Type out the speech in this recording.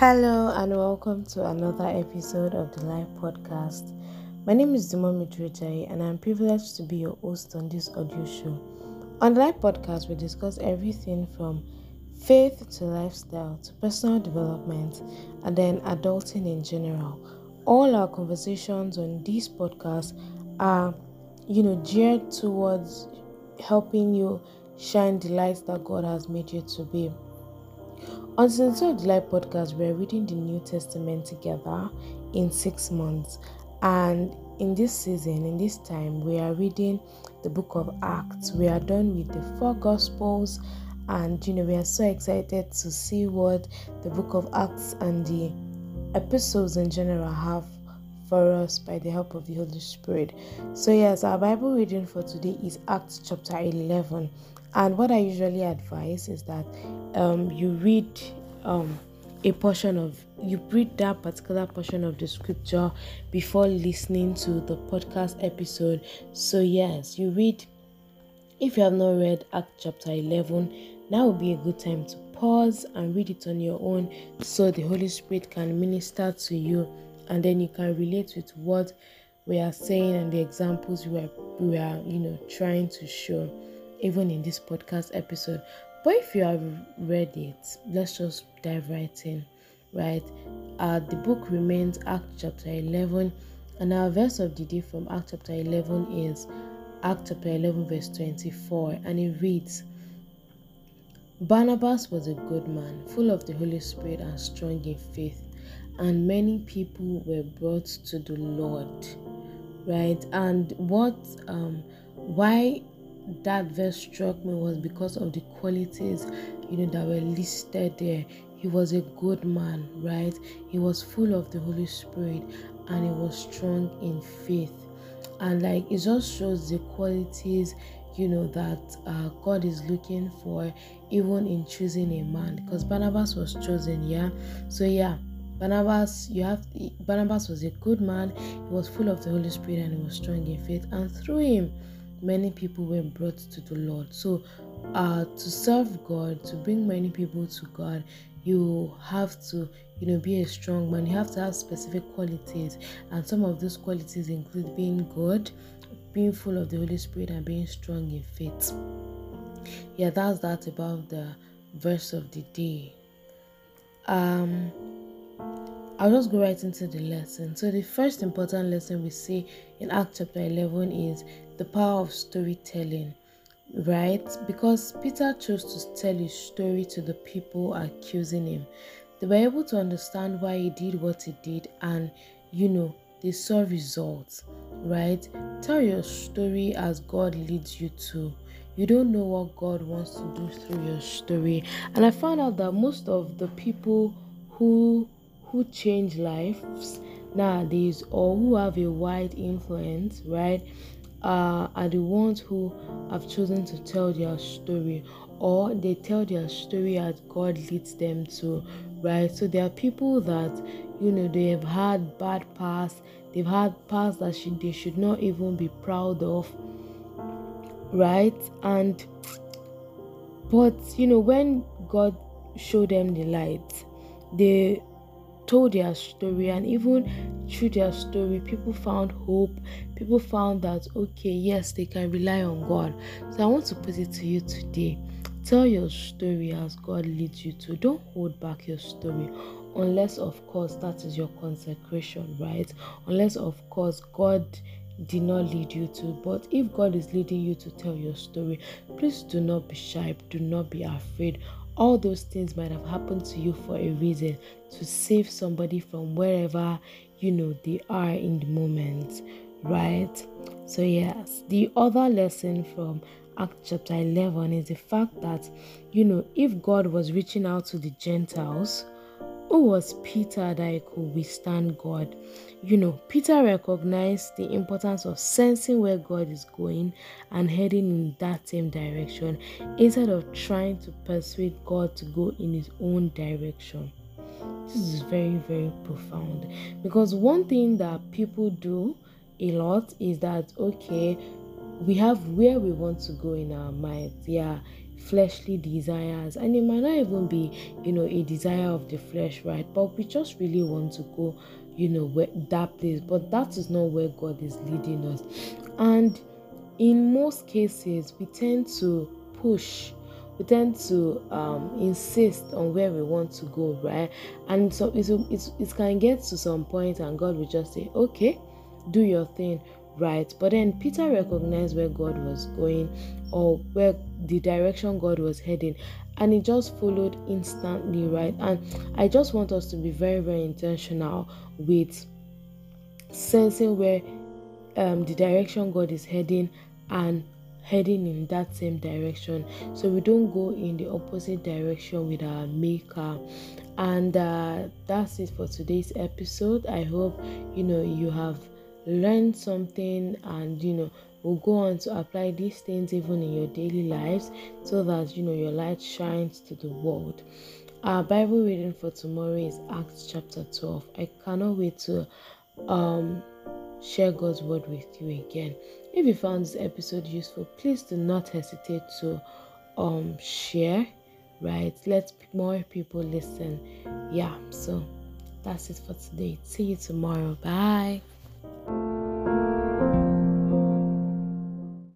Hello and welcome to another episode of the Live Podcast. My name is Duma Midrejai and I'm privileged to be your host on this audio show. On the Live Podcast, we discuss everything from faith to lifestyle to personal development and then adulting in general. All our conversations on this podcast are, you know, geared towards helping you shine the light that God has made you to be. On Sincere July podcast, we are reading the New Testament together in six months. And in this season, in this time, we are reading the book of Acts. We are done with the four gospels, and you know, we are so excited to see what the book of Acts and the episodes in general have for us by the help of the Holy Spirit. So, yes, our Bible reading for today is Acts chapter 11. And what I usually advise is that um, you read um, a portion of you read that particular portion of the scripture before listening to the podcast episode. So yes, you read. If you have not read Act chapter 11, now would be a good time to pause and read it on your own so the Holy Spirit can minister to you and then you can relate with what we are saying and the examples we are, we are you know trying to show even in this podcast episode. But if you have read it, let's just dive right in, right? Uh, the book remains Act chapter 11, and our verse of the day from Act chapter 11 is Act chapter 11, verse 24, and it reads Barnabas was a good man, full of the Holy Spirit and strong in faith, and many people were brought to the Lord. Right? And what um why that verse struck me was because of the qualities you know that were listed there. He was a good man right? He was full of the holy spirit and he was strong in faith. And like it just shows the qualities you know that uh, god is looking for even in choosing a man. Because barnabas was chosen yeah? So yeah barnabas you have barnabas was a good man. He was full of the holy spirit and he was strong in faith. And through him many people were brought to the Lord. So, uh, to serve God, to bring many people to God, you have to, you know, be a strong man. You have to have specific qualities, and some of those qualities include being good, being full of the Holy Spirit, and being strong in faith. Yeah, that's that about the verse of the day. Um, I'll just go right into the lesson. So, the first important lesson we see in Act chapter 11 is the power of storytelling, right? Because Peter chose to tell his story to the people accusing him. They were able to understand why he did what he did, and you know, they saw results, right? Tell your story as God leads you to. You don't know what God wants to do through your story. And I found out that most of the people who who change lives nowadays or who have a wide influence, right, uh, are the ones who have chosen to tell their story or they tell their story as God leads them to, right? So there are people that, you know, they have had bad past, they've had past that they should not even be proud of, right? And, but, you know, when God showed them the light, they told their story and even through their story people found hope. People found that okay yes they can rely on god. So i want to put it to you today. Tell your story as god leads you to. Don't hold back your story unless of course that is your consecration right? Unless of course god did not lead you to. But if God is leading you to tell your story, please do not be shy, do not be afraid all those things might have happened to you for a reason to save somebody from wherever you know they are in the moment, right? So, yes, the other lesson from Act chapter 11 is the fact that you know, if God was reaching out to the Gentiles, who was Peter that he could withstand God? You know, Peter recognized the importance of sensing where God is going and heading in that same direction instead of trying to persuade God to go in his own direction. This is very, very profound because one thing that people do a lot is that okay, we have where we want to go in our minds. Yeah, fleshly desires. And it might not even be you know a desire of the flesh right? But we just really want to go you know where that place. But that is not where god is leading us. And in most cases we tend to push. We tend to um, insist on where we want to go right? And so it, it, it can get to some point and god will just say okay do your thing right. But then peter recognized where god was going or where the direction god was heading and he just followed instantly right? And i just want us to be very very intentional with sensing where um, the direction god is heading and heading in that same direction. So we don't go in the opposite direction with our maker. And uh, that's it for today's episode. I hope you know you have learned something and you know will go on to apply these things even in your daily lives so that you know your light shines to the world. Our bible reading for tomorrow is acts chapter 12 i cannot wait to um share god's word with you again. If you found this episode useful please do not hesitate to um share right? Let more people listen. Yeah so that's it for today. See you tomorrow. Bye